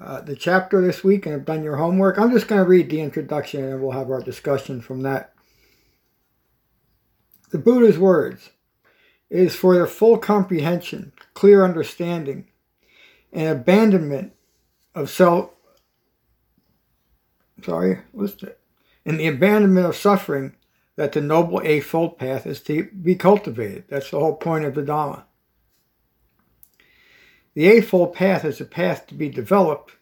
uh, the chapter this week and have done your homework. I'm just going to read the introduction and we'll have our discussion from that. The Buddha's words is for the full comprehension, clear understanding, and abandonment of self. Sorry, it? And the abandonment of suffering that the Noble Eightfold Path is to be cultivated. That's the whole point of the Dhamma. The Eightfold Path is a path to be developed,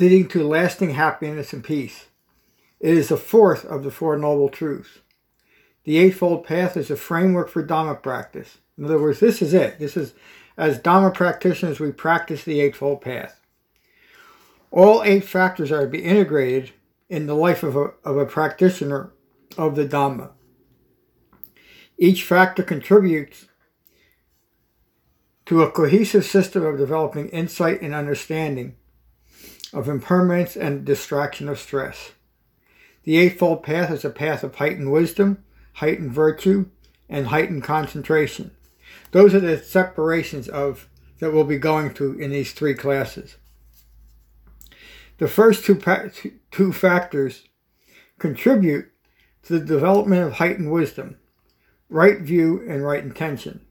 leading to lasting happiness and peace. It is the fourth of the Four Noble Truths. The Eightfold Path is a framework for Dhamma practice. In other words, this is it. This is, as Dhamma practitioners, we practice the Eightfold Path. All eight factors are to be integrated in the life of a, of a practitioner of the Dhamma. Each factor contributes to a cohesive system of developing insight and understanding of impermanence and distraction of stress. The Eightfold Path is a path of heightened wisdom, heightened virtue, and heightened concentration. Those are the separations of that we'll be going through in these three classes. The first two, two factors contribute to the development of heightened wisdom, right view, and right intention.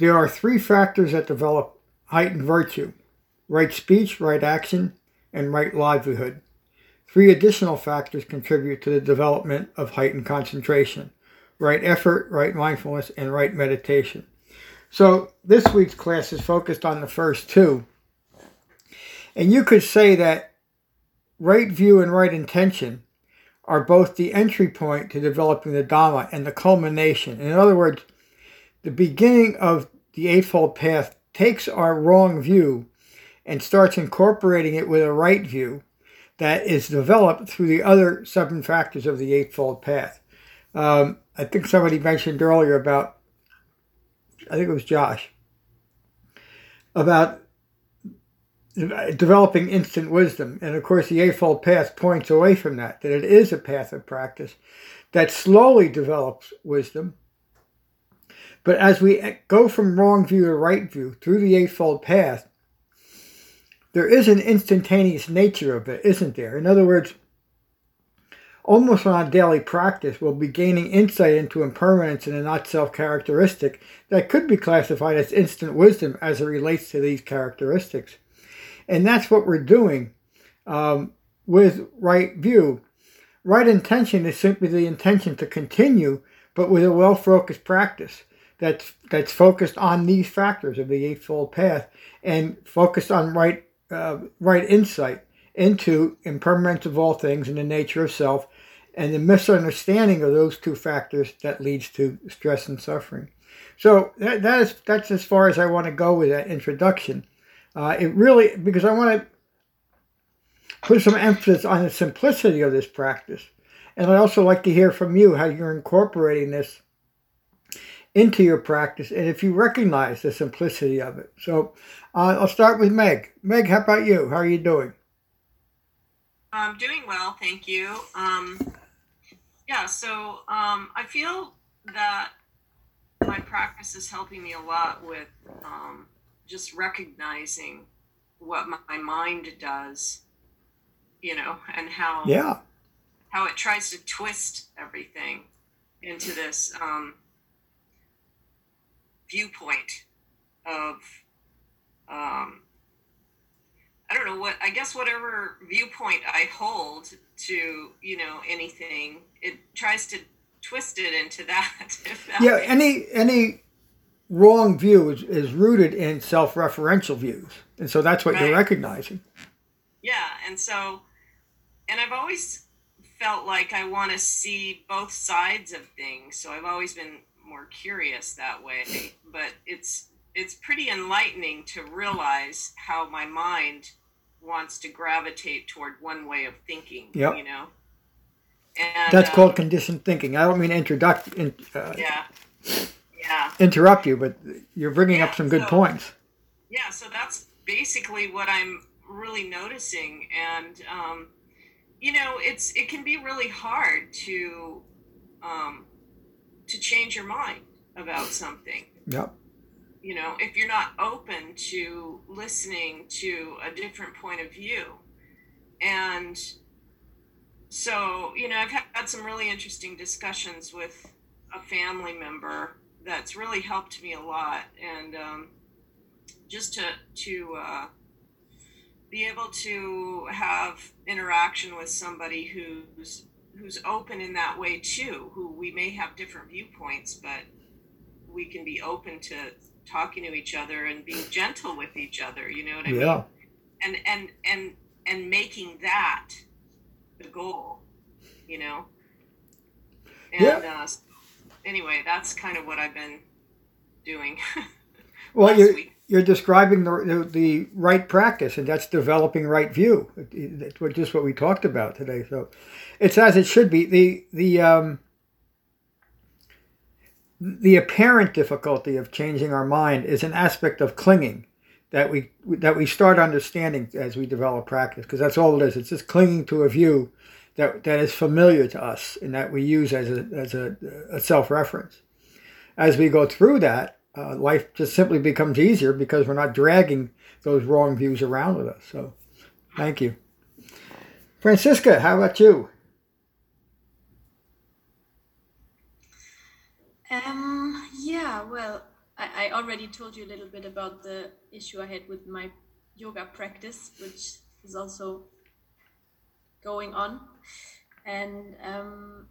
There are three factors that develop heightened virtue right speech, right action, and right livelihood. Three additional factors contribute to the development of heightened concentration right effort, right mindfulness, and right meditation. So, this week's class is focused on the first two. And you could say that right view and right intention are both the entry point to developing the Dhamma and the culmination. In other words, the beginning of the Eightfold Path takes our wrong view and starts incorporating it with a right view that is developed through the other seven factors of the Eightfold Path. Um, I think somebody mentioned earlier about, I think it was Josh, about developing instant wisdom. And of course, the Eightfold Path points away from that, that it is a path of practice that slowly develops wisdom but as we go from wrong view to right view through the Eightfold Path, there is an instantaneous nature of it, isn't there? In other words, almost on a daily practice, we'll be gaining insight into impermanence and a not self characteristic that could be classified as instant wisdom as it relates to these characteristics. And that's what we're doing um, with right view. Right intention is simply the intention to continue, but with a well focused practice that's that's focused on these factors of the Eightfold Path and focused on right uh, right insight into impermanence of all things and the nature of self and the misunderstanding of those two factors that leads to stress and suffering. So that, that is that's as far as I want to go with that introduction. Uh, it really because I want to put some emphasis on the simplicity of this practice, and I also like to hear from you how you're incorporating this into your practice and if you recognize the simplicity of it. So uh, I'll start with Meg. Meg, how about you? How are you doing? I'm doing well, thank you. Um, yeah, so um, I feel that my practice is helping me a lot with um, just recognizing what my mind does, you know, and how yeah how it tries to twist everything into this um, viewpoint of um, I don't know what I guess whatever viewpoint I hold to you know anything, it tries to twist it into that. that yeah, any any wrong view is, is rooted in self-referential views, and so that's what right. you're recognizing. Yeah, and so, and I've always felt like I want to see both sides of things. So I've always been more curious that way. But it's it's pretty enlightening to realize how my mind wants to gravitate toward one way of thinking. Yep. You know. And, That's um, called conditioned thinking. I don't mean to introduct, in, uh, Yeah. Yeah. interrupt you, but you're bringing up some good so- points. yeah so that's basically what i'm really noticing and um, you know it's it can be really hard to um, to change your mind about something. Yep. you know if you're not open to listening to a different point of view. And so you know i've had some really interesting discussions with a family member that's really helped me a lot. And um, just to to uh, be able to have interaction with somebody who's who's open in that way too who we may have different viewpoints but we can be open to talking to each other and being gentle with each other you know what i mean Yeah. and and and and making that the goal you know and uh, anyway that's kind of what i've been doing Well, you're, week. You're describing the, the, right practice, and that's developing right view. That's just what we talked about today. So it's as it should be. The, the, um, the apparent difficulty of changing our mind is an aspect of clinging that we that we start understanding as we develop practice because that's all it is it's just clinging to a view that that is familiar to us and that we use as a as a, a self-reference as we go through that uh, life just simply becomes easier because we're not dragging those wrong views around with us so thank you francisca how about you Um, yeah, well, I, I already told you a little bit about the issue I had with my yoga practice, which is also going on. And um,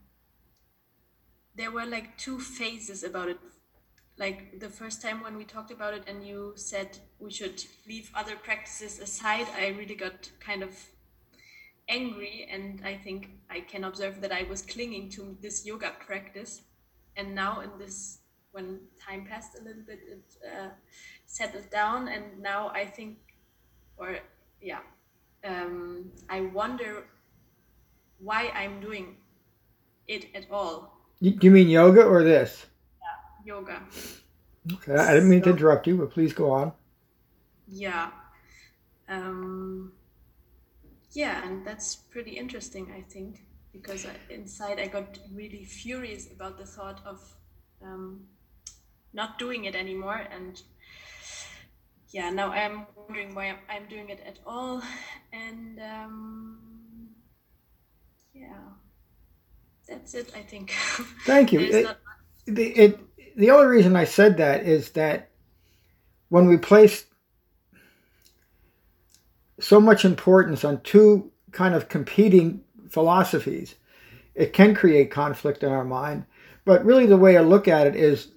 there were like two phases about it. Like the first time when we talked about it, and you said we should leave other practices aside, I really got kind of angry. And I think I can observe that I was clinging to this yoga practice and now in this when time passed a little bit it uh, settled down and now i think or yeah um, i wonder why i'm doing it at all you, you mean yoga or this yoga. Okay i didn't mean to interrupt you but please go on. Yeah. Um, yeah and that's pretty interesting i think because I, inside i got really furious about the thought of um, not doing it anymore and yeah now i'm wondering why i'm, I'm doing it at all and um, yeah. That's it i think. Thank you. It- it the only reason I said that is that when we place so much importance on two kind of competing philosophies, it can create conflict in our mind. But really, the way I look at it is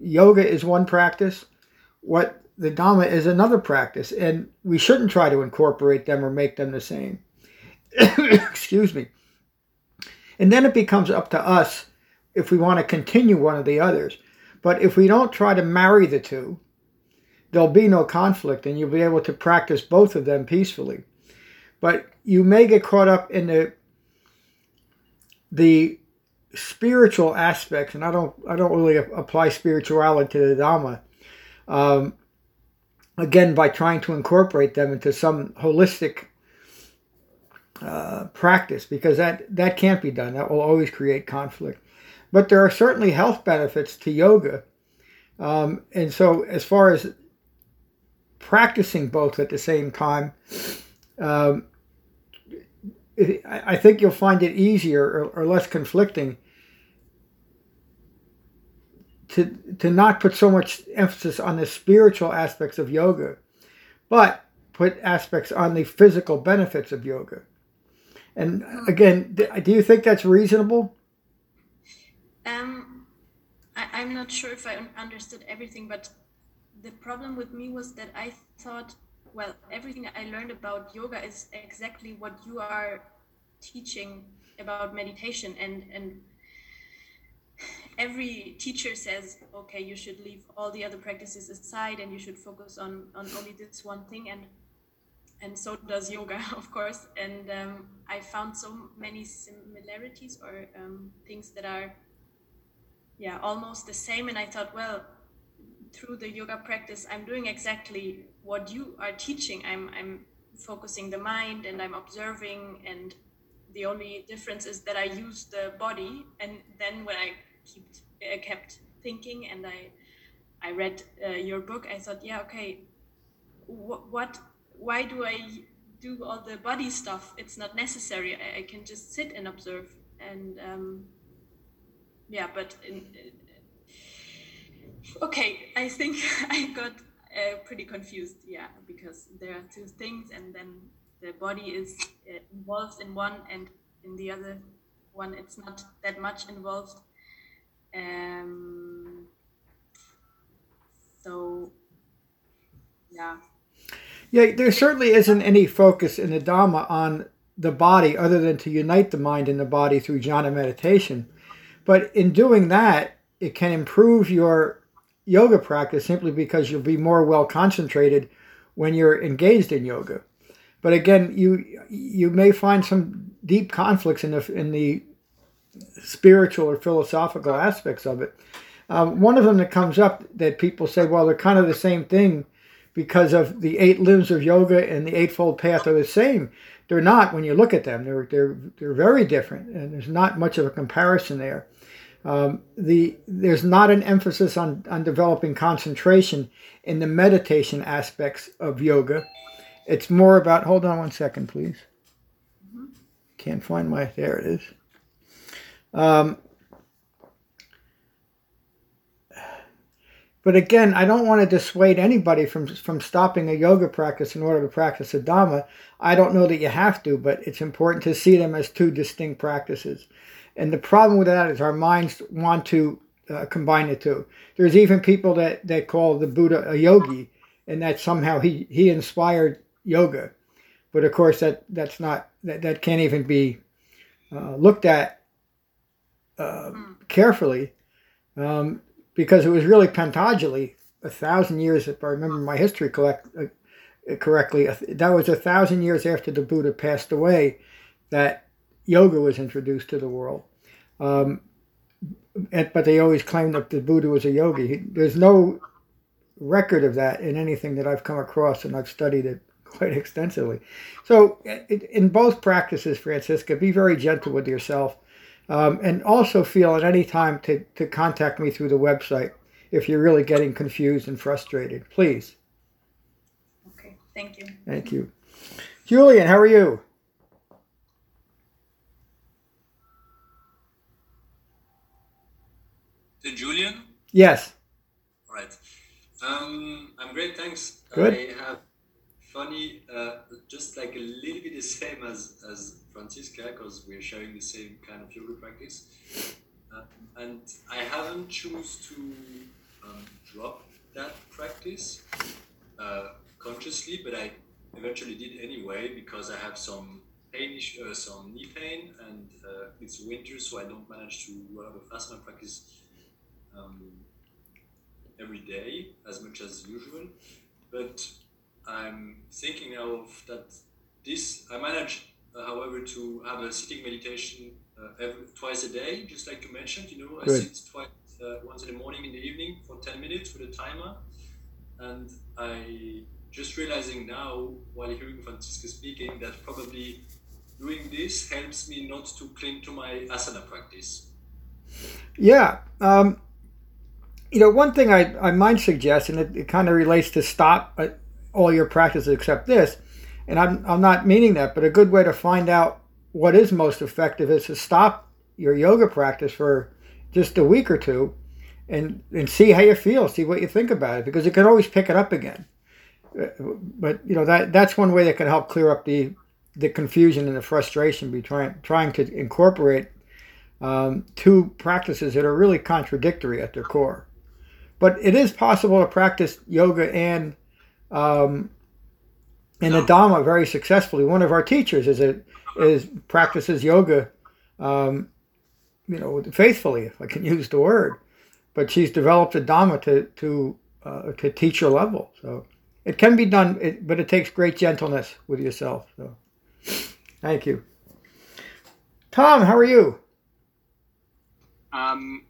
yoga is one practice, what the Dhamma is another practice, and we shouldn't try to incorporate them or make them the same. Excuse me. And then it becomes up to us if we want to continue one of the others. But if we don't try to marry the two, there'll be no conflict and you'll be able to practice both of them peacefully. But you may get caught up in the the spiritual aspects, and I don't I don't really apply spirituality to the Dhamma. Um, again, by trying to incorporate them into some holistic uh, practice, because that that can't be done. That will always create conflict. But there are certainly health benefits to yoga, um, and so as far as practicing both at the same time. Um, I think you'll find it easier or, or less conflicting to to not put so much emphasis on the spiritual aspects of yoga, but put aspects on the physical benefits of yoga. And again, do you think that's reasonable? Um, I, I'm not sure if I understood everything, but the problem with me was that I thought, well, everything I learned about yoga is exactly what you are teaching about meditation, and and every teacher says, okay, you should leave all the other practices aside and you should focus on on only this one thing and and so does yoga, of course. And um, I found so many similarities or um, things that are, yeah, almost the same. And I thought, well, through the yoga practice, I'm doing exactly what you are teaching. I'm I'm focusing the mind and I'm observing, and the only difference is that I use the body. And then when I kept uh, kept thinking and I I read uh, your book, I thought, yeah, okay, wh- what why do I do all the body stuff? It's not necessary. I, I can just sit and observe. And um, yeah, but in, okay, I think I got uh, pretty confused. Yeah, because there are two things, and then the body is uh, involved in one, and in the other one, it's not that much involved. Um, so yeah yeah, there certainly isn't any focus in the Dhamma on the body other than to unite the mind and the body through jhana meditation. But in doing that, it can improve your yoga practice simply because you'll be more well concentrated when you're engaged in yoga. But again, you you may find some deep conflicts in the in the spiritual or philosophical aspects of it. Um, one of them that comes up that people say, well, they're kind of the same thing because of the eight limbs of yoga and the eightfold path are the same. They're not when you look at them. They're they're they're very different, and there's not much of a comparison there. Um, the there's not an emphasis on on developing concentration in the meditation aspects of yoga. It's more about. Hold on one second, please. Can't find my. There it is. Um, But again, I don't want to dissuade anybody from from stopping a yoga practice in order to practice a Dhamma. I don't know that you have to, but it's important to see them as two distinct practices. And the problem with that is our minds want to uh, combine the two. There's even people that, that call the Buddha a yogi, and that somehow he, he inspired yoga. But of course, that that's not that, that can't even be uh, looked at uh, carefully. Um, because it was really Patanjali, a thousand years, if I remember my history collect, uh, correctly, that was a thousand years after the Buddha passed away that yoga was introduced to the world. Um, and, but they always claimed that the Buddha was a yogi. There's no record of that in anything that I've come across, and I've studied it quite extensively. So, in both practices, Francisca, be very gentle with yourself. Um, and also feel at any time to, to contact me through the website if you're really getting confused and frustrated. Please. Okay, thank you. Thank you. Julian, how are you? The Julian? Yes. All right. Um, I'm great, thanks. Good. I have funny, uh, just like a little bit the same as, as Francisca because we're sharing the same kind of yoga practice. Uh, and I haven't choose to um, drop that practice uh, consciously, but I eventually did anyway because I have some pain, uh, some knee pain, and uh, it's winter, so I don't manage to have a asana practice um, every day as much as usual. But I'm thinking of that this I manage however, to have a sitting meditation uh, every, twice a day, just like you mentioned. You know, I sit twice, uh, once in the morning, in the evening for 10 minutes with a timer. And I just realizing now, while hearing Francisca speaking, that probably doing this helps me not to cling to my asana practice. Yeah. Um, you know, one thing I, I might suggest, and it, it kind of relates to stop uh, all your practices except this, and I'm, I'm not meaning that, but a good way to find out what is most effective is to stop your yoga practice for just a week or two and, and see how you feel, see what you think about it, because you can always pick it up again. Uh, but you know that that's one way that can help clear up the the confusion and the frustration between trying to incorporate um, two practices that are really contradictory at their core. But it is possible to practice yoga and um, in the Dhamma very successfully. One of our teachers is a is practices yoga um, you know, faithfully, if I can use the word. But she's developed a Dhamma to to uh, to teacher level. So it can be done, it, but it takes great gentleness with yourself. So thank you, Tom. How are you? Um,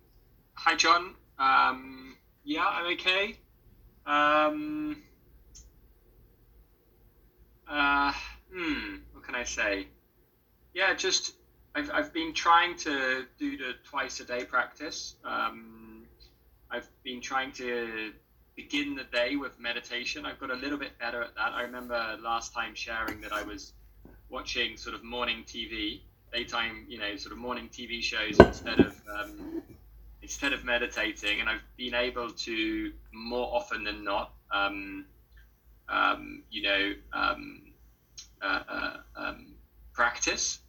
hi, John. Um, yeah, I'm okay. Um, uh, hmm, what can I say? Yeah, just I've, I've been trying to do the twice a day practice. Um, I've been trying to begin the day with meditation. I've got a little bit better at that. I remember last time sharing that I was watching sort of morning TV, daytime, you know, sort of morning TV shows instead of um, instead of meditating, and I've been able to more often than not, um, um, you know, um, uh, uh, um, practice.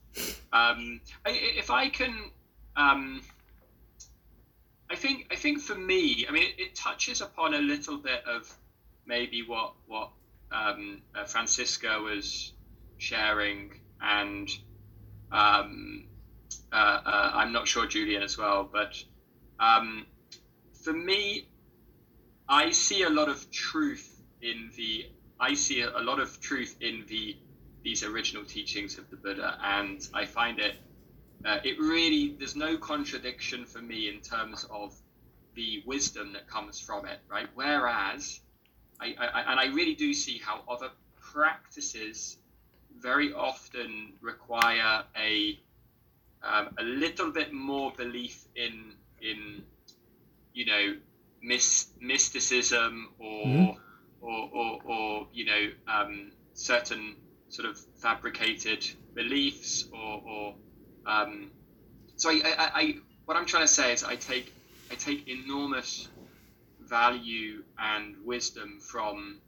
Um, I, if I can, um, I think I think for me, I mean, it, it, touches upon a little bit of maybe what what um, uh, Francisca was sharing, and um, uh, uh, I'm not sure Julian as well, but um, for me, I see a lot of truth in the I see a lot of truth in the these original teachings of the Buddha, and I find it uh, it really there's no contradiction for me in terms of the wisdom that comes from it, right? Whereas, I, I and I really do see how other practices very often require a um, a little bit more belief in in you know mis- mysticism or, mm-hmm. Or, or or you know um, certain sort of fabricated beliefs or, or um, so I, I, I, what I'm trying to say is I take I take enormous value and wisdom from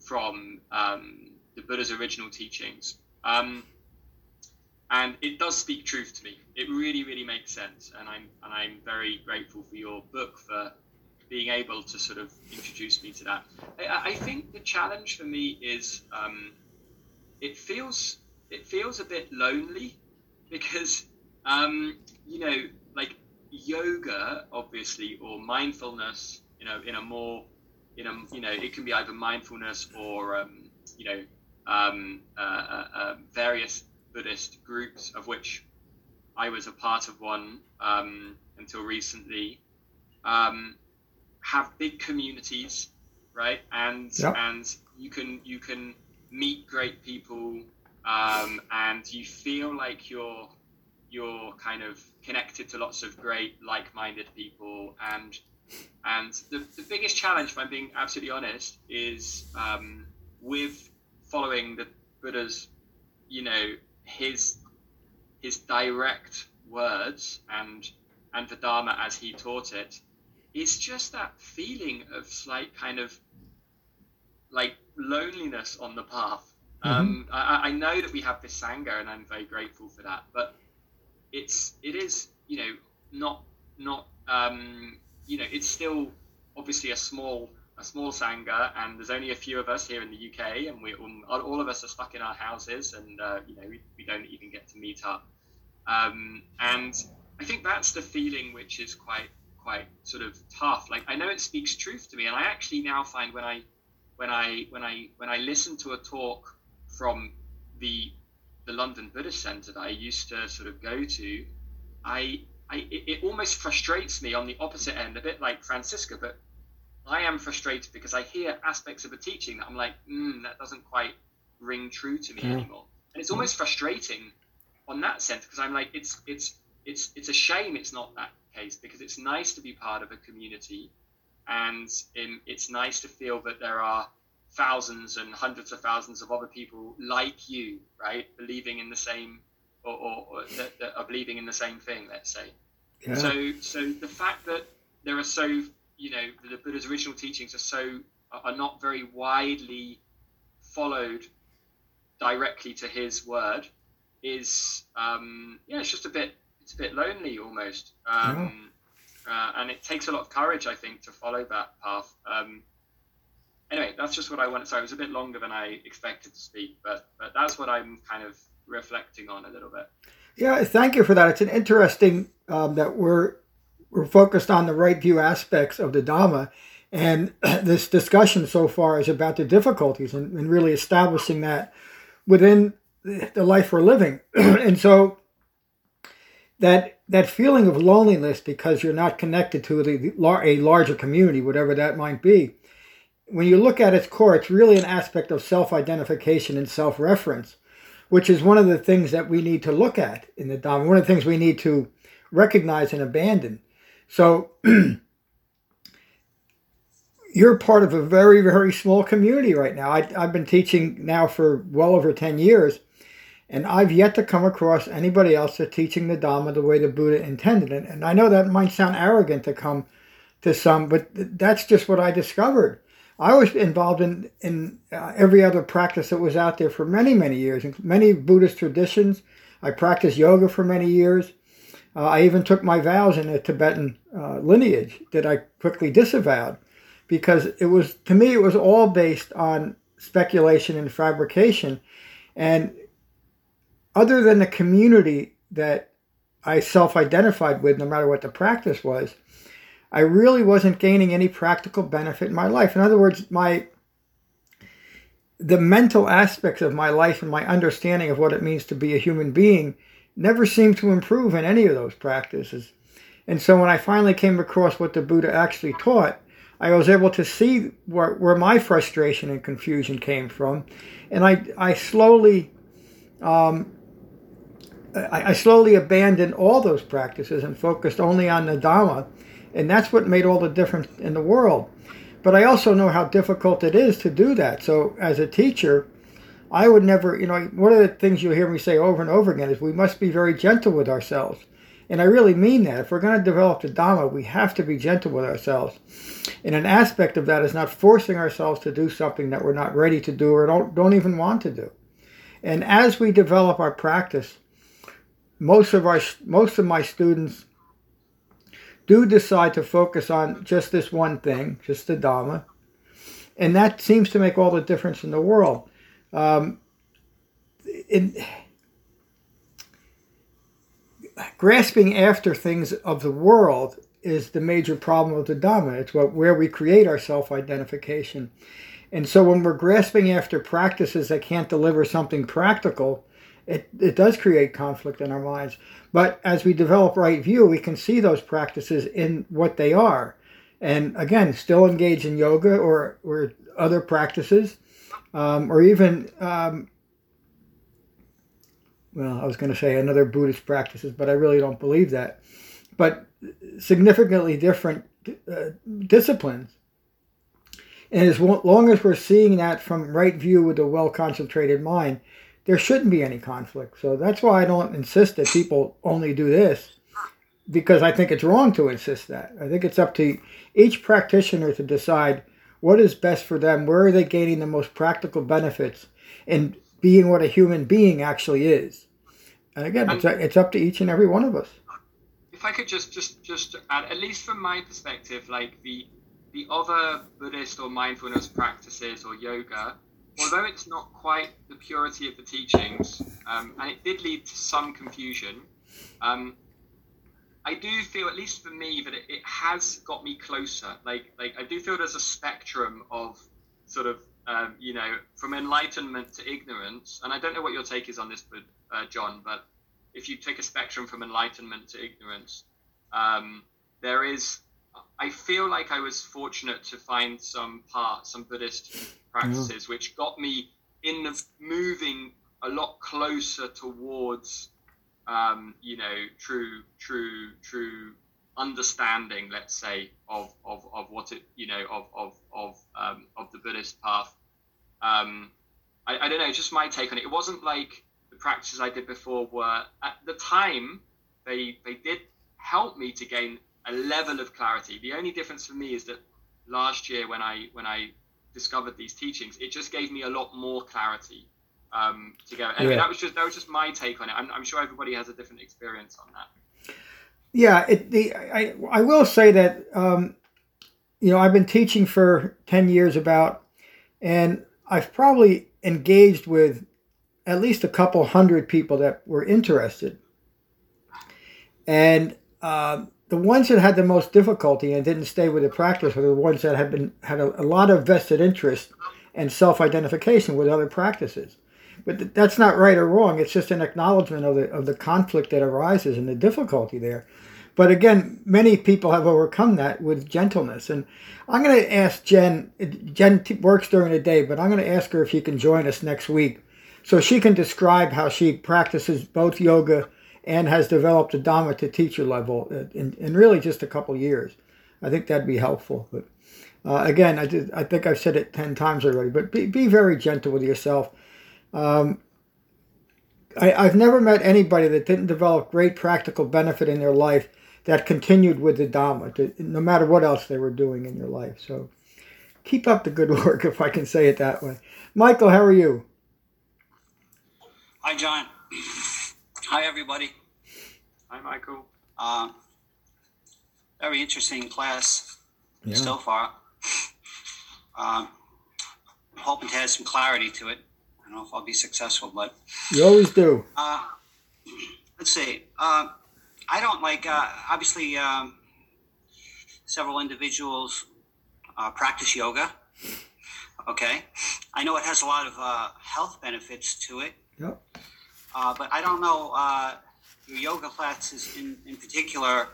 from um, the Buddha's original teachings. Um, and it does speak truth to me. It really, really makes sense, and I'm and I'm very grateful for your book for being able to sort of introduce me to that. I, I think the challenge for me is um, it feels it feels a bit lonely because um, you know like yoga obviously or mindfulness you know in a more in a you know it can be either mindfulness or um, you know um, uh, uh, uh, various Buddhist groups of which I was a part of one um, until recently um, have big communities right and yep. and you can you can meet great people um, and you feel like you're you're kind of connected to lots of great like-minded people and and the, the biggest challenge if i'm being absolutely honest is um, with following the buddha's you know his his direct words and and the dharma as he taught it is just that feeling of slight kind of like loneliness on the path. Mm-hmm. Um, I, I, know that we have this sangha, and I'm very grateful for that. But it's it is you know not not um, you know it's still obviously a small a small sangha, and there's only a few of us here in the UK, and we all of us are stuck in our houses, and uh, you know we, we don't even get to meet up. Um, and I think that's the feeling which is quite quite sort of tough. Like I know it speaks truth to me, and I actually now find when I when I when I when I listen to a talk from the the London Buddhist Centre that I used to sort of go to, I I it, it almost frustrates me on the opposite end, a bit like Francisca, but I am frustrated because I hear aspects of a teaching that I'm like, mm, that doesn't quite ring true to me mm. anymore, and it's almost frustrating on that sense because I'm like, it's it's it's it's a shame it's not that case because it's nice to be part of a community and it's nice to feel that there are thousands and hundreds of thousands of other people like you, right, believing in the same or, or, or that, that, are believing in the same thing. Let's say. Yeah. So, so the fact that there are so, you know, the Buddha's original teachings are so are not very widely followed directly to his word is, um, yeah, it's just a bit, it's a bit lonely almost. Um, uh, and it takes a lot of courage, I think, to follow that path. Um, anyway, that's just what I wanted. Sorry, it was a bit longer than I expected to speak, but but that's what I'm kind of reflecting on a little bit. Yeah, thank you for that. It's an interesting um, that we're we're focused on the right view aspects of the Dhamma, and this discussion so far is about the difficulties and, and really establishing that within the life we're living. and so that that feeling of loneliness because you're not connected to the, a larger community, whatever that might be. When you look at its core, it's really an aspect of self-identification and self-reference, which is one of the things that we need to look at in the Dhamma. One of the things we need to recognize and abandon. So you're part of a very, very small community right now. I, have been teaching now for well over 10 years, and I've yet to come across anybody else that's teaching the Dhamma the way the Buddha intended it. And I know that might sound arrogant to come to some, but that's just what I discovered. I was involved in, in uh, every other practice that was out there for many, many years, in many Buddhist traditions. I practiced yoga for many years. Uh, I even took my vows in a Tibetan uh, lineage that I quickly disavowed because it was, to me, it was all based on speculation and fabrication. And other than the community that I self identified with, no matter what the practice was, I really wasn't gaining any practical benefit in my life. In other words, my the mental aspects of my life and my understanding of what it means to be a human being never seemed to improve in any of those practices. And so when I finally came across what the Buddha actually taught, I was able to see where, where my frustration and confusion came from. And I, I slowly, um, I, I slowly abandoned all those practices and focused only on the Dhamma. And that's what made all the difference in the world. But I also know how difficult it is to do that. So as a teacher, I would never, you know, one of the things you'll hear me say over and over again is we must be very gentle with ourselves. And I really mean that. If we're going to develop the Dhamma, we have to be gentle with ourselves. And an aspect of that is not forcing ourselves to do something that we're not ready to do or don't, don't even want to do. And as we develop our practice, most of our most of my students do decide to focus on just this one thing, just the Dhamma. And that seems to make all the difference in the world. Um, in, grasping after things of the world is the major problem of the Dhamma. It's what, where we create our self identification. And so when we're grasping after practices that can't deliver something practical, it, it does create conflict in our minds. But as we develop right view, we can see those practices in what they are. And again, still engage in yoga or, or other practices um, or even um, well, I was going to say another Buddhist practices, but I really don't believe that. But significantly different uh, disciplines. And as long as we're seeing that from right view with a well concentrated mind, there shouldn't be any conflict. So that's why I don't insist that people only do this, because I think it's wrong to insist that. I think it's up to each practitioner to decide what is best for them? Where are they gaining the most practical benefits in being what a human being actually is? And again, and it's, um, it's up to each and every one of us. If I could just just just add, at least from my perspective, like the the other Buddhist or mindfulness practices or yoga, although it's not quite the purity of the teachings, um, and it did lead to some confusion. Um, I do feel, at least for me, that it, it has got me closer. Like, like I do feel there's a spectrum of sort of, um, you know, from enlightenment to ignorance. And I don't know what your take is on this, but uh, John, but if you take a spectrum from enlightenment to ignorance, um, there is. I feel like I was fortunate to find some parts, some Buddhist practices, yeah. which got me in the moving a lot closer towards um, you know, true, true, true understanding, let's say, of, of, of what it, you know, of, of, of, um, of the Buddhist path. Um, I, I don't know, just my take on it. It wasn't like the practices I did before were, at the time, they, they did help me to gain a level of clarity. The only difference for me is that last year when I, when I discovered these teachings, it just gave me a lot more clarity um, together. Anyway, yeah. that was just that was just my take on it. I'm, I'm sure everybody has a different experience on that. Yeah, it, the I I will say that um, you know I've been teaching for ten years about, and I've probably engaged with at least a couple hundred people that were interested and uh, the ones that had the most difficulty and didn't stay with the practice were the ones that had been had a, a lot of vested interest and self-identification with other practices. But th- that's not right or wrong. It's just an acknowledgement of the of the conflict that arises and the difficulty there. But again, many people have overcome that with gentleness. And I'm going to ask Jen. Jen works during the day, but I'm going to ask her if she can join us next week, so she can describe how she practices both yoga and has developed a Dhamma to teacher level in, in really just a couple years. I think that'd be helpful. But uh, again, I, did, I think I've said it 10 times already, but be, be very gentle with yourself. Um, I, I've never met anybody that didn't develop great practical benefit in their life that continued with the Dhamma, to, no matter what else they were doing in your life. So keep up the good work, if I can say it that way. Michael, how are you? Hi, John. Hi, everybody. Hi, Michael. Uh, very interesting class Yeah. so far. Uh, I'm hoping to add some clarity to it. I don't know if I'll be successful, but You always do. uh, let's see. Uh, I don't like, uh, obviously, um, several individuals uh, practice yoga. Okay. I know it has a lot of uh, health benefits to it. Yep. Uh, but I don't know uh, your yoga classes in, in particular.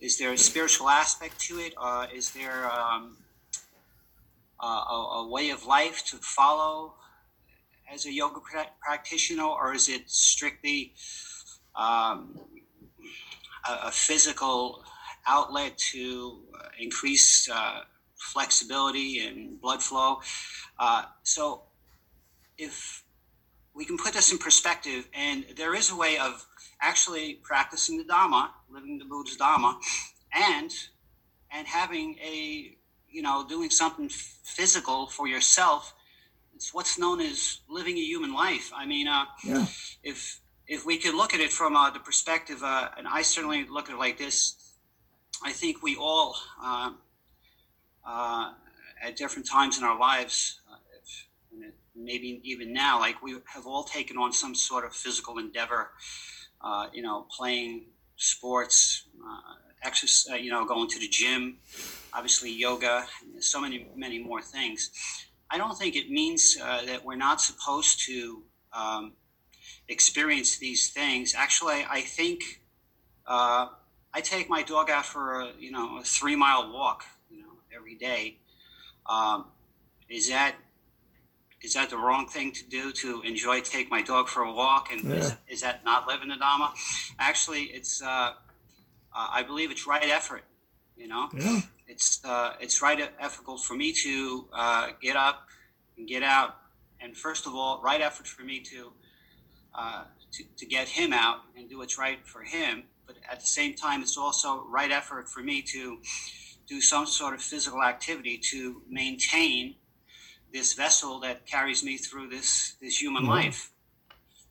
Is there a spiritual aspect to it? Uh, is there um, a, a, way of life to follow as a yoga pra- practitioner, or is it strictly um, a, a physical outlet to increase uh, flexibility and blood flow? Uh, so, if we can put this in perspective, and there is a way of actually practicing the Dhamma, living the Buddha's Dhamma, and and having a you know doing something physical for yourself. It's what's known as living a human life. I mean, uh, Yeah. if if we could look at it from uh, the perspective, uh, and I certainly look at it like this, I think we all, uh, uh, at different times in our lives, uh, if, and it- maybe even now, like we have all taken on some sort of physical endeavor, uh, you know, playing sports, uh, exercise, uh, you know, going to the gym, obviously yoga, so many, many more things. I don't think it means uh, that we're not supposed to um, experience these things. Actually, I think uh, I take my dog out for a you know a three mile walk, you know, every day. Um, is that is that the wrong thing to do to enjoy take my dog for a walk and is, Yeah. is that not living the dharma actually it's uh, uh, i believe it's right effort you know Yeah. it's uh, it's right ethical for me to uh, get up and get out, and first of all, right effort for me to, uh, to to get him out and do what's right for him. But at the same time, it's also right effort for me to do some sort of physical activity to maintain this vessel that carries me through this this human Mhm. life.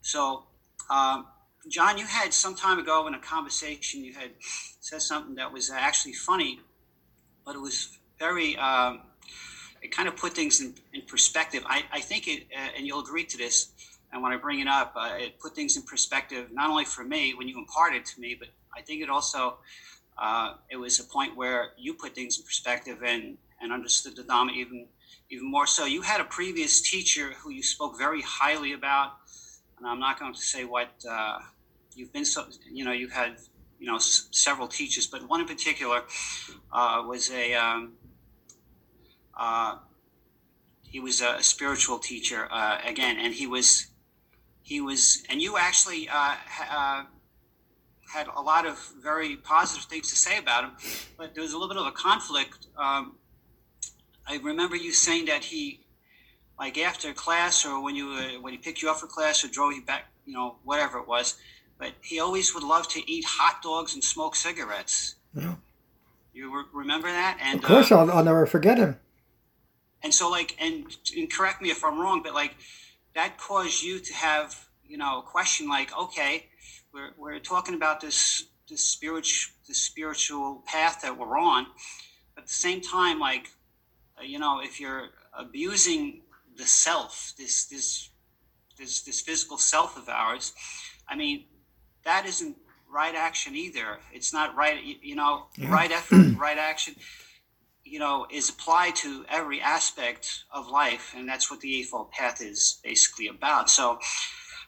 So. Um, John, you had some time ago in a conversation, you had said something that was actually funny but it was very um, it kind of put things in, in perspective I, I think it uh, and you'll agree to this and when i bring it up uh, it put things in perspective not only for me when you imparted to me but i think it also uh, it was a point where you put things in perspective and and understood the dhamma even even more so you had a previous teacher who you spoke very highly about and i'm not going to say what uh, you've been so you know you had you know s- several teachers but one in particular uh, was a um, uh, he was a spiritual teacher uh, again, and he was he was and you actually uh, ha- uh, had a lot of very positive things to say about him, but there was a little bit of a conflict. Um, I remember you saying that he like after class or when you uh, when he picked you up for class or drove you back, you know, whatever it was. But he always would love to eat hot dogs and smoke cigarettes. Yeah. You re- remember that? And Of course, uh, I'll, I'll never forget him. and so like and, and correct me if i'm wrong but like that caused you to have you know a question like okay we're, we're talking about this this spiritual this spiritual path that we're on but at the same time like uh, you know if you're abusing the self this this this this physical self of ours i mean that isn't right action either. It's not right, you know, yeah. right effort, right action, you know, is applied to every aspect of life. And that's what the Eightfold Path is basically about. So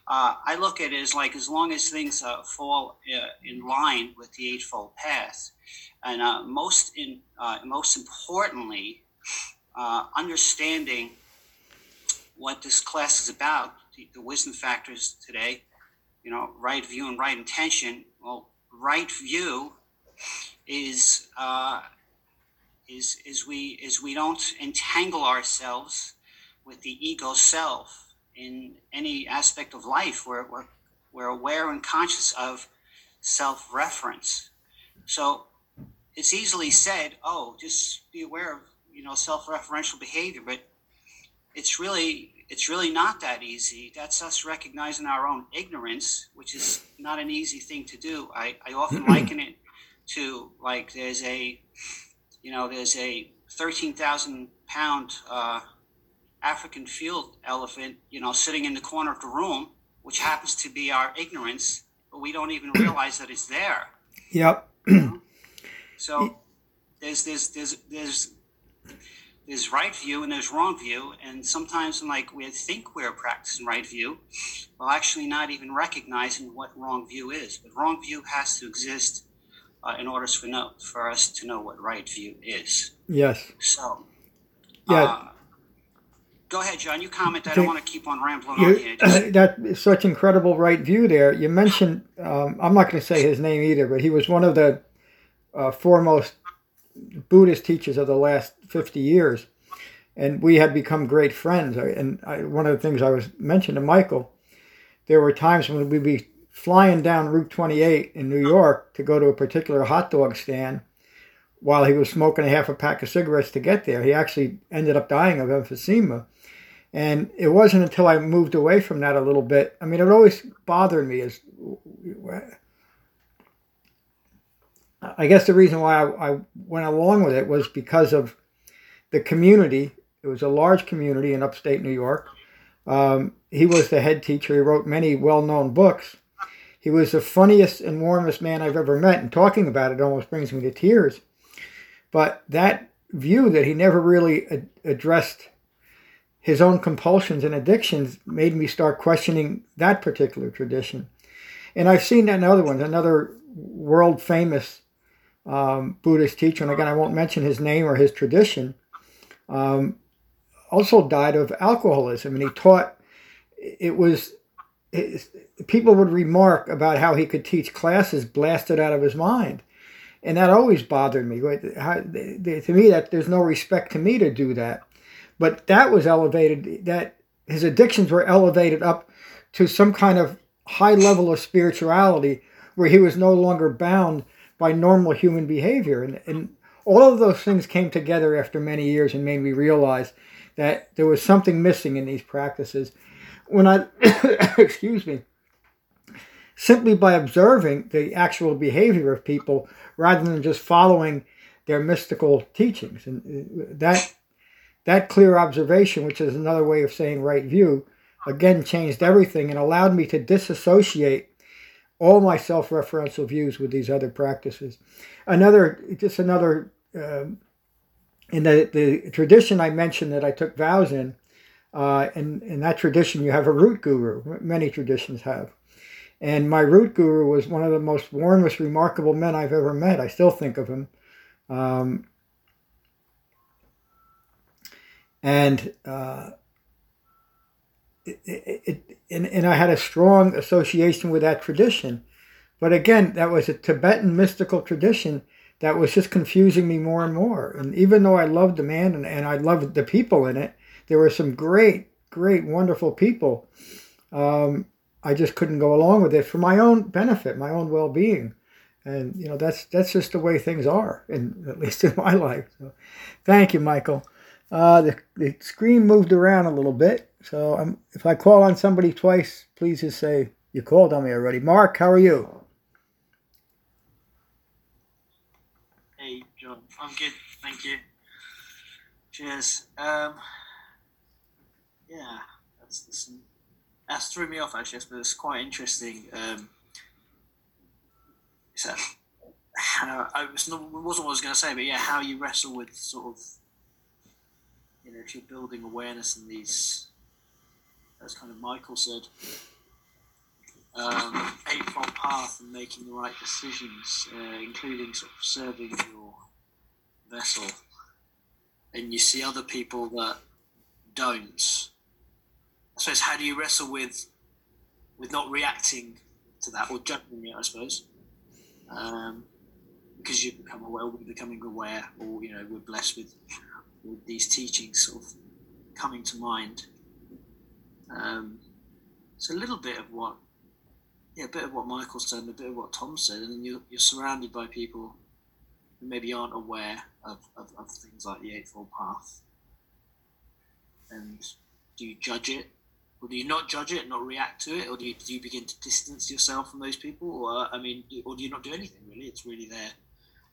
uh, I look at it as like, as long as things uh, fall uh, in line with the Eightfold Path, and uh, most in, uh, most importantly, uh, understanding what this class is about, the, the wisdom factors today, you know, right view and right intention. Well, right view is uh, is is we is we don't entangle ourselves with the ego self in any aspect of life. We're we're, we're aware and conscious of self reference. So it's easily said, oh, just be aware of you know self referential behavior, but it's really it's really not that easy. That's us recognizing our own ignorance, which is not an easy thing to do. I, I often liken it to like there's a, you know, there's a 13,000 pound uh, African field elephant, you know, sitting in the corner of the room, which happens to be our ignorance, but we don't even realize that it's there. Yep. so there's, there's, there's, there's, there's right view and there's wrong view. And sometimes, like we think we're practicing right view, while actually not even recognizing what wrong view is. But wrong view has to exist uh, in order for, know, for us to know what right view is. Yes. So, yeah. Uh, go ahead, John. You comment. I don't want to keep on rambling on here. Just... That's such incredible right view there. You mentioned, um, I'm not going to say his name either, but he was one of the uh, foremost Buddhist teachers of the last 50 years. And we had become great friends. And I, one of the things I was mentioning to Michael, there were times when we'd be flying down Route 28 in New York to go to a particular hot dog stand while he was smoking a half a pack of cigarettes to get there. He actually ended up dying of emphysema. And it wasn't until I moved away from that a little bit. I mean, it always bothered me as I guess the reason why I, I, went along with it was because of the community. It was a large community in upstate New York. Um, he was the head teacher. He wrote many well known books. He was the funniest and warmest man I've ever met, and talking about it almost brings me to tears. But that view that he never really ad- addressed his own compulsions and addictions made me start questioning that particular tradition. And I've seen that in other ones. Another world famous um, Buddhist teacher, and again, I won't mention his name or his tradition, um, also died of alcoholism. And he taught it was it, people would remark about how he could teach classes blasted out of his mind. And that always bothered me. How, to me, that there's no respect to me to do that. But that was elevated. That his addictions were elevated up to some kind of high level of spirituality, where he was no longer bound by normal human behavior. And, and all of those things came together after many years and made me realize that there was something missing in these practices. When I, excuse me, simply by observing the actual behavior of people rather than just following their mystical teachings. And uh, that, that clear observation, which is another way of saying right view, again changed everything and allowed me to disassociate all my self-referential views with these other practices. Another, just another, um, in the, the tradition I mentioned that I took vows in, uh, in, in that tradition you have a root guru. Many traditions have. And my root guru was one of the most warmest, remarkable men I've ever met. I still think of him. Um, and uh, it, it, and, and I had a strong association with that tradition. But again, that was a Tibetan mystical tradition that was just confusing me more and more. And even though I loved the man and, and I loved the people in it, there were some great, great, wonderful people. Um, I just couldn't go along with it for my own benefit, my own well-being. And you know that's that's just the way things are, in at least in my life. So, thank you, Michael. Uh, the the screen moved around a little bit, so um, if I call on somebody twice, please just say, You called on me already. Mark, how are you? Hey, John. I'm good. Thank you. Cheers. Um, yeah, that's, that's, that's threw me off actually, but it's quite interesting. Um, so how I was not wasn't what I was going to say, but yeah, how you wrestle with sort of you know if you're building awareness in these, as kind of Michael said, um, eightfold path and making the right decisions, uh, including sort of serving your vessel, and you see other people that don't. I suppose how do you wrestle with with not reacting to that or judging it? I suppose. Um, because you become aware, we're becoming aware, or you know, we're blessed with, with these teachings sort of coming to mind. Um, it's a little bit of what, yeah, a bit of what Michael said, and a bit of what Tom said, and then you're, you're surrounded by people who maybe aren't aware of, of, of things like the Eightfold Path. And do you judge it, or do you not judge it, not react to it, or do you, do you begin to distance yourself from those people, or I mean, or do you not do anything really? It's really there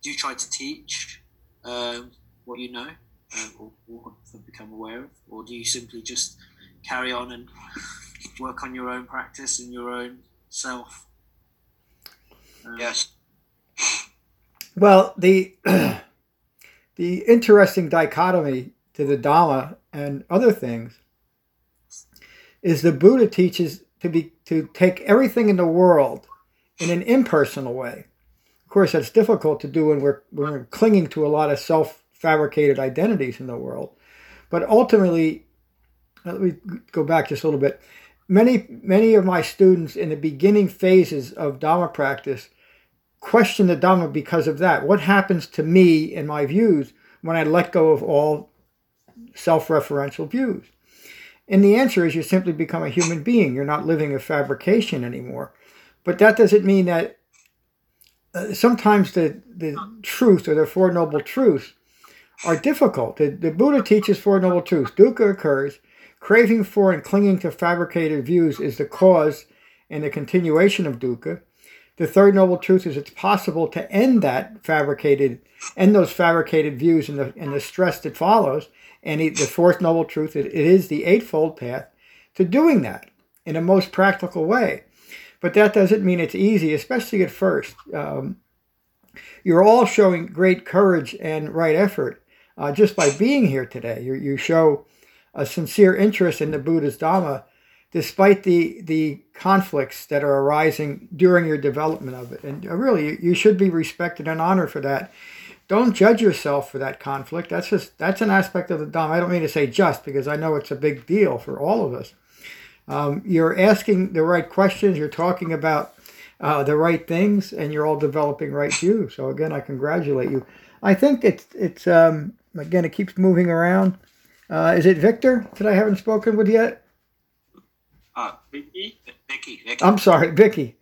do you try to teach um, what you know um, or, or have become aware of, or do you simply just carry on and work on your own practice and your own self? Um, yes. Well, the the interesting dichotomy to the Dhamma and other things is the Buddha teaches to be to take everything in the world in an impersonal way of course, that's difficult to do when we're, when we're clinging to a lot of self fabricated identities in the world. But ultimately, let me go back just a little bit. Many, many of my students in the beginning phases of Dharma practice question the Dharma because of that. What happens to me and my views when I let go of all self referential views? And the answer is you simply become a human being. You're not living a fabrication anymore. But that doesn't mean that uh, sometimes the, the truth or the Four Noble Truths are difficult. The, the Buddha teaches Four Noble Truths. Dukkha occurs. Craving for and clinging to fabricated views is the cause and the continuation of dukkha. The third noble truth is it's possible to end that fabricated, end those fabricated views and the, and the stress that follows. And the fourth noble truth, it, it is the eightfold path to doing that in a most practical way. But that doesn't mean it's easy, especially at first. Um, you're all showing great courage and right effort uh, just by being here today. You, you show a sincere interest in the Buddha's Dhamma despite the, the conflicts that are arising during your development of it. And uh, really, you should be respected and honored for that. Don't judge yourself for that conflict. That's just that's an aspect of the Dhamma. I don't mean to say just because I know it's a big deal for all of us. Um, you're asking the right questions. You're talking about uh, the right things, and you're all developing right views. So again, I congratulate you. I think it's it's um, again it keeps moving around. Uh, is it Victor that I haven't spoken with yet? Uh, Vicky. Vicky. Vicky. I'm sorry, Vicky.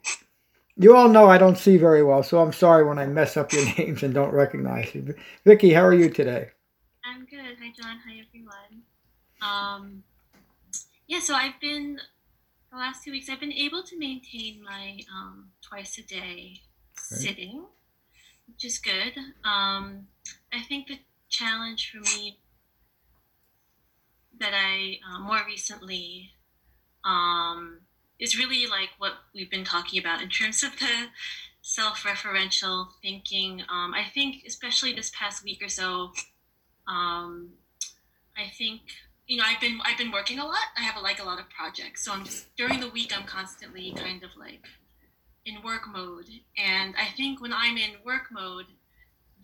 You all know I don't see very well, so I'm sorry when I mess up your names and don't recognize you. Vicky, how are you today? I'm good. Hi, John. Hi, everyone. Um, yeah, so I've been the last two weeks. I've been able to maintain my um, twice a day sitting, which is good. Um, I think the challenge for me that I uh, more recently um, is really like what we've been talking about in terms of the self-referential thinking. Um, I think, especially this past week or so, um, I think you know, I've been I've been working a lot. I have like a lot of projects, so I'm just during the week I'm constantly kind of like in work mode. And I think when I'm in work mode,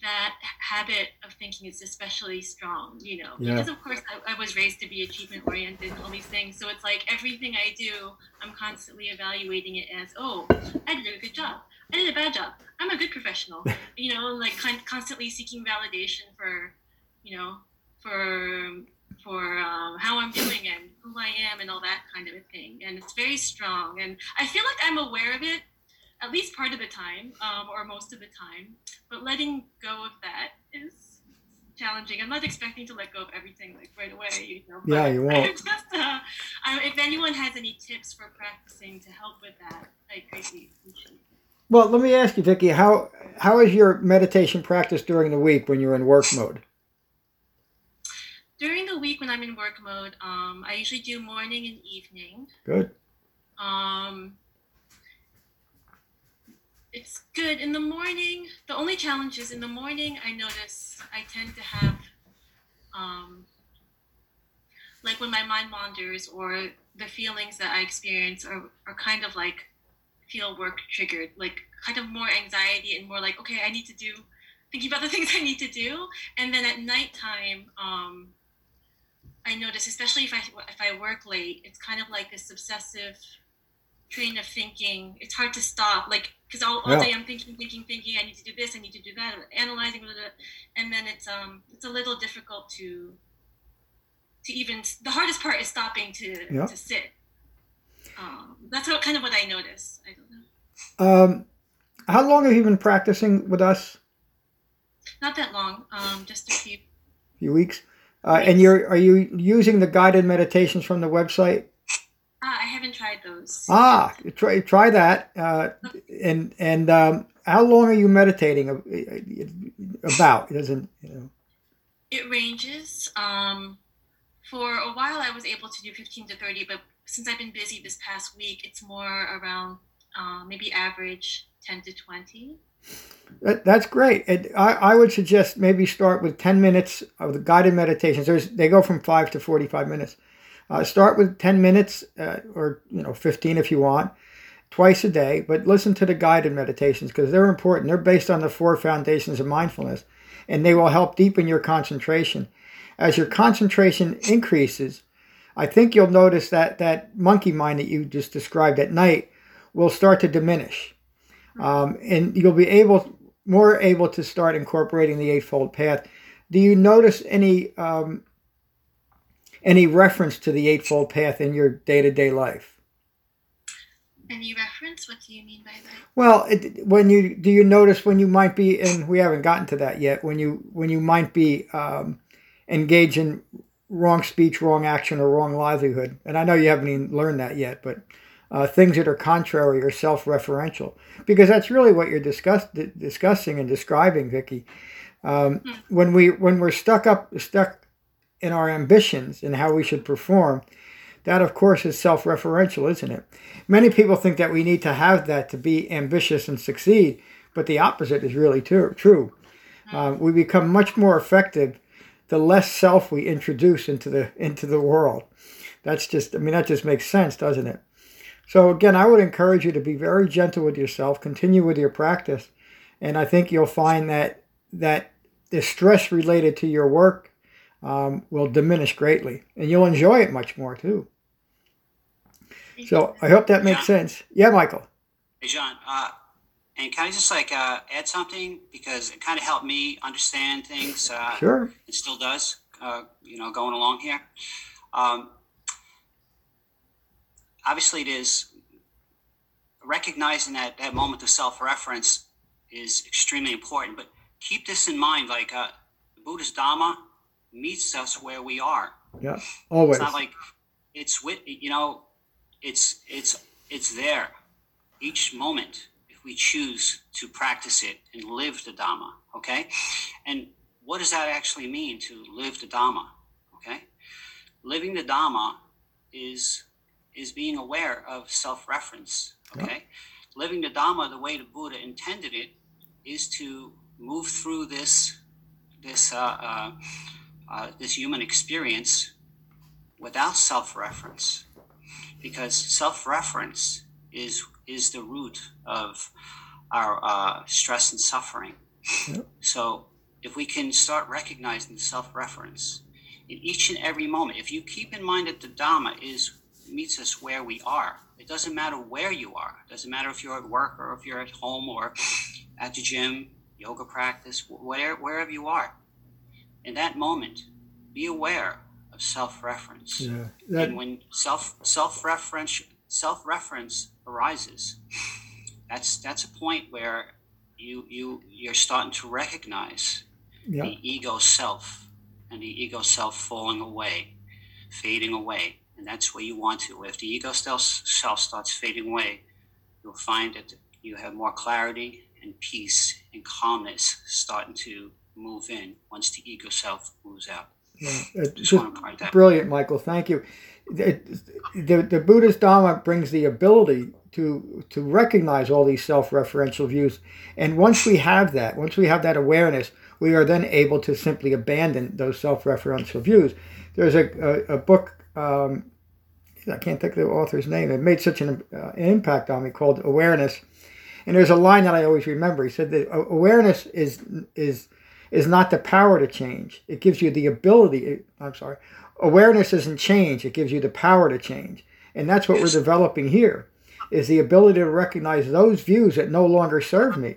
that habit of thinking is especially strong. You know, yeah. because of course I, I was raised to be achievement oriented and all these things. So it's like everything I do, I'm constantly evaluating it as, oh, I did a good job. I did a bad job. I'm a good professional. you know, like constantly seeking validation for, you know, for for um, how I'm doing and who I am and all that kind of a thing. And it's very strong. And I feel like I'm aware of it at least part of the time um, or most of the time. But letting go of that is challenging. I'm not expecting to let go of everything like right away. You know, yeah, you won't. Just, uh, if anyone has any tips for practicing to help with that, I greatly appreciate it. Well, let me ask you, Vicky, how how is your meditation practice during the week when you're in work mode? during the week when I'm in work mode, um, I usually do morning and evening. Good. Um, it's good in the morning. The only challenge is in the morning. I notice I tend to have, um, like when my mind wanders or the feelings that I experience are, are kind of like feel work triggered, like kind of more anxiety and more like, okay, I need to do, thinking about the things I need to do. And then at nighttime, um, I notice, especially if I if I work late, it's kind of like this obsessive train of thinking. It's hard to stop, like because all, all Yeah. day I'm thinking, thinking, thinking. I need to do this. I need to do that. Analyzing, blah, blah, blah. and then it's um it's a little difficult to to even. The hardest part is stopping to Yeah. to sit. Um, that's what, kind of what I notice. I don't know. Um, how long have you been practicing with us? Not that long. Um, just a few. few weeks. Uh, and you're are you using the guided meditations from the website? Haven't tried those. Ah, try try that. Uh, and and um, how long are you meditating about? It doesn't you know. It ranges. Um, for a while, I was able to do 15 to 30, but since I've been busy this past week, it's more around uh, maybe average 10 to 20. That, that's great. And I, I would suggest maybe start with 10 minutes of the guided meditations. There's, they go from 5 to 45 minutes. Uh, start with 10 minutes uh, or you know 15 if you want twice a day but listen to the guided meditations because they're important. They're based on the four foundations of mindfulness and they will help deepen your concentration. As your concentration increases i think you'll notice that that monkey mind that you just described at night will start to diminish. Um, and you'll be able more able to start incorporating the eightfold path. Do you notice any um, any reference to the eightfold path in your day-to-day life? Any reference? What do you mean by that? well it, when you do you notice when you might be and we haven't gotten to that yet when you when you might be um, engaged in wrong speech wrong action or wrong livelihood? And i know you haven't even learned that yet but uh, things that are contrary or self-referential. Because that's really what you're discuss, di- discussing and describing vicky um, when we when we're stuck up stuck in our ambitions and how we should perform that of course is self-referential isn't it? Many people think that we need to have that to be ambitious and succeed but the opposite is really too, true. Uh, we become much more effective the less self we introduce into the into the world. That's just i mean that just makes sense doesn't it? So again i would encourage you to be very gentle with yourself continue with your practice and i think you'll find that that the stress related to your work um, will diminish greatly and you'll enjoy it much more too so i hope that makes Yeah. sense yeah michael Hey, John, uh, and can I just like uh, add something because it kind of helped me understand things. Uh, sure It still does, uh, you know, going along here. Um, obviously, it is recognizing that that moment of self-reference is extremely important. But keep this in mind: like uh, the Buddhist Dharma meets us where we are. yeah always It's not like it's with you know, it's it's it's there each moment if we choose to practice it and live the Dhamma. Okay, and what does that actually mean to live the Dhamma? Okay, living the Dhamma is is being aware of self-reference. Okay, living the Dhamma the way the Buddha intended it is to move through this this uh, uh, uh, this human experience without self-reference. Because self-reference is is the root of our uh, stress and suffering. Yep. so if we can start recognizing self-reference in each and every moment if you keep in mind that the dharma is meets us where we are it doesn't matter where you are. It doesn't matter if you're at work or if you're at home or at the gym yoga practice where, wherever you are in that moment be aware of self-reference. Yeah that, and when self self-reference self-reference arises that's that's a point where you you you're starting to recognize yeah. the ego self and the ego self falling away fading away. And that's where you want to. If the ego self, self starts fading away you'll find that you have more clarity and peace and calmness starting to move in once the ego self moves out yeah. It- just just want to point that brilliant michael thank you it, the, the buddhist dharma brings the ability to to recognize all these self-referential views. And once we have that, once we have that awareness, we are then able to simply abandon those self-referential views. There's a, a, a book. Um, I can't think of the author's name. It made such an, uh, an impact on me called Awareness. And there's a line that I always remember. He said that awareness is is is not the power to change. It gives you the ability. I'm sorry. Awareness isn't change. It gives you the power to change. And that's what we're developing here is the ability to recognize those views that no longer serve me.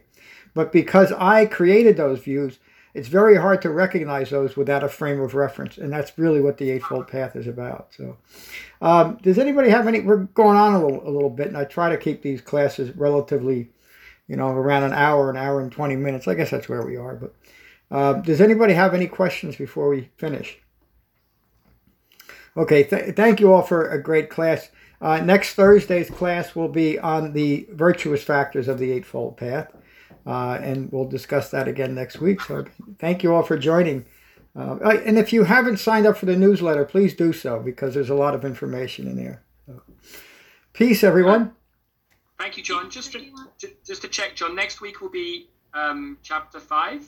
But because I created those views, it's very hard to recognize those without a frame of reference. And that's really what the Eightfold Path is about. So, um, does anybody have any? We're going on a little, a little bit, and I try to keep these classes relatively, you know, around an hour, an hour and 20 minutes. I guess that's where we are. But uh, does anybody have any questions before we finish? Okay, th- thank you all for a great class. Uh, next Thursday's class will be on the virtuous factors of the Eightfold Path, uh, and we'll discuss that again next week. So thank you all for joining. Uh, and if you haven't signed up for the newsletter, please do so because there's a lot of information in there. So, peace, everyone. Thank you, John. Just to, just to check, John, next week will be um, chapter five.